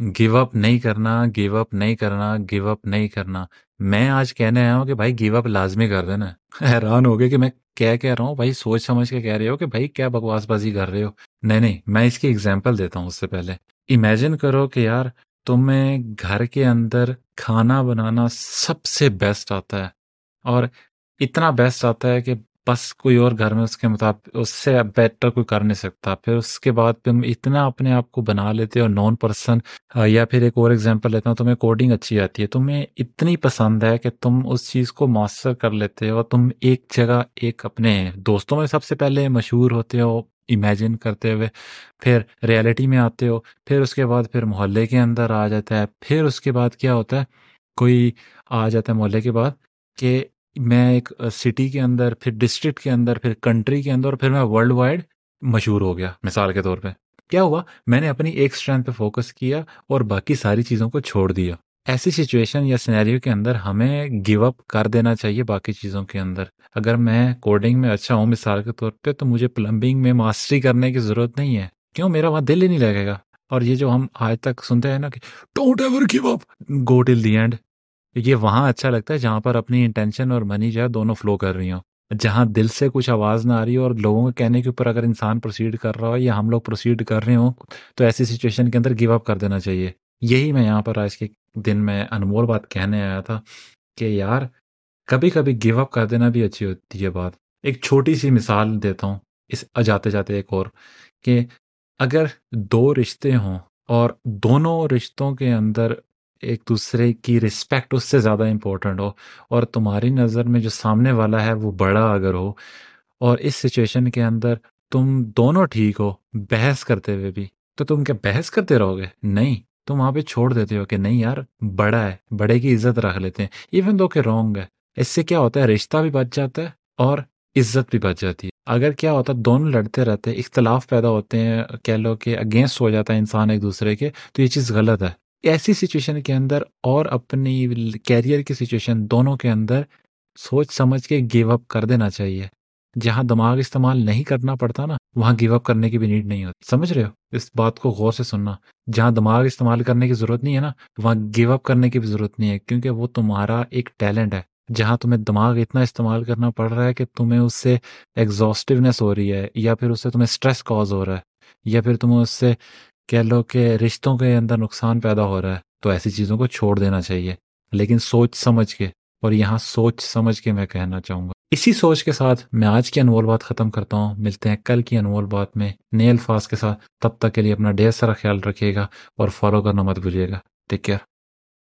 Give up نہیں کرنا give up نہیں کرنا گیو اپ نہیں کرنا۔ میں آج کہنے آیا ہوں کہ بھائی گیو اپ لازمی کر دینا۔ حیران ہو گیا کہ میں کیا کہہ رہا ہوں؟ بھائی سوچ سمجھ کے کہہ رہے ہو کہ بھائی کیا بکواس بازی کر رہے ہو؟ نہیں نہیں، میں اس کی اگزامپل دیتا ہوں اس سے پہلے۔ امیجن کرو کہ یار تمہیں گھر کے اندر کھانا بنانا سب سے بیسٹ آتا ہے اور اتنا بیسٹ آتا ہے کہ بس کوئی اور گھر میں اس کے مطابق، اس سے بیٹر کوئی کر نہیں سکتا۔ پھر اس کے بعد تم اتنا اپنے آپ کو بنا لیتے ہو نان پرسن یا پھر ایک اور ایگزامپل لیتا ہوں، تمہیں کوڈنگ اچھی آتی ہے۔ تمہیں اتنی پسند ہے کہ تم اس چیز کو ماسٹر کر لیتے ہو تم ایک جگہ ایک اپنے دوستوں میں سب سے پہلے مشہور ہوتے ہو امیجن کرتے ہوئے، پھر ریالٹی میں آتے ہو، پھر اس کے بعد پھر محلے کے اندر آ جاتا ہے۔ پھر اس کے بعد کیا ہوتا ہے، کوئی آ جاتا ہے محلے کے بعد کہ میں ایک سٹی کے اندر، پھر ڈسٹرکٹ کے اندر، پھر کنٹری کے اندر پھر میں ورلڈ وائڈ مشہور ہو گیا مثال کے طور پہ۔ کیا ہوا؟ میں نے اپنی ایک اسٹرینتھ پہ فوکس کیا اور باقی ساری چیزوں کو چھوڑ دیا۔ ایسی سچویشن یا سینیریو کے اندر ہمیں گیو اپ کر دینا چاہیے باقی چیزوں کے اندر۔ اگر میں کوڈنگ میں اچھا ہوں مثال کے طور پہ، تو مجھے پلمبنگ میں ماسٹری کرنے کی ضرورت نہیں ہے۔ کیوں؟ میرا وہاں دل ہی نہیں لگے گا۔ اور یہ جو ہم آج تک سنتے ہیں نا کہ don't ever give up go till the end یہ وہاں اچھا لگتا ہے جہاں پر اپنی انٹینشن اور منی جو ہے دونوں فلو کر رہی ہوں۔ جہاں دل سے کچھ آواز نہ آ رہی ہو اور لوگوں کے کہنے کے اوپر اگر انسان پروسیڈ کر رہا ہو یا ہم لوگ پروسیڈ کر رہے ہوں، تو ایسی سچویشن کے اندر گیو اپ کر دینا چاہیے۔ یہی میں یہاں پر آج کے دن میں انمول بات کہنے آیا تھا کہ یار، کبھی کبھی گیو اپ کر دینا بھی اچھی ہوتی ہے بات۔ ایک چھوٹی سی مثال دیتا ہوں اس جاتے جاتے ایک اور کہ اگر دو رشتے ہوں اور دونوں رشتوں کے اندر ایک دوسرے کی رسپیکٹ اس سے زیادہ امپورٹنٹ ہو اور تمہاری نظر میں جو سامنے والا ہے وہ بڑا اگر ہو اور اس سچویشن کے اندر تم دونوں ٹھیک ہو، بحث کرتے ہوئے بھی۔ تو تم کیا بحث کرتے رہو گے؟ نہیں، تم وہاں پہ چھوڑ دیتے ہو کہ نہیں یار، بڑا ہے، بڑے کی عزت رکھ لیتے ہیں۔ ایون دو کہ رونگ ہے۔ اس سے کیا ہوتا ہے؟ رشتہ بھی بچ جاتا ہے اور عزت بھی بچ جاتی ہے۔ اگر کیا ہوتا ہے؟ دونوں لڑتے رہتے، اختلاف پیدا ہوتے ہیں، کہہ لو کہ اگینسٹ ہو جاتا ہے انسان ایک دوسرے کے، تو یہ چیز غلط ہے۔ ایسی سچویشن کے اندر اور اپنی کیریئر کی سچویشن دونوں کے اندر سوچ سمجھ کے گیو اپ کر دینا چاہیے۔ جہاں دماغ استعمال نہیں کرنا پڑتا نا، وہاں گیو اپ کرنے کی بھی نیڈ نہیں ہوتی۔ سمجھ رہے ہو؟ اس بات کو غور سے سننا۔ جہاں دماغ استعمال کرنے کی ضرورت نہیں ہے نا، وہاں گیو اپ کرنے کی بھی ضرورت نہیں ہے، کیونکہ وہ تمہارا ایک ٹیلنٹ ہے۔ جہاں تمہیں دماغ اتنا استعمال کرنا پڑ رہا ہے کہ تمہیں اس سے ایگزاسٹونیس ہو رہی ہے، یا پھر اس سے تمہیں اسٹریس کاز ہو رہا ہے، یا پھر تمہیں اس سے کہہ لو کہ رشتوں کے اندر نقصان پیدا ہو رہا ہے، تو ایسی چیزوں کو چھوڑ دینا چاہیے۔ لیکن سوچ سمجھ کے، اور یہاں سوچ سمجھ کے میں کہنا چاہوں گا۔ اسی سوچ کے ساتھ میں آج کی انمول بات ختم کرتا ہوں۔ ملتے ہیں کل کی انمول بات میں نئے الفاظ کے ساتھ۔ تب تک کے لیے اپنا ڈھیر سارا خیال رکھیے گا اور فالو کرنا مت بھولیے گا۔ Take care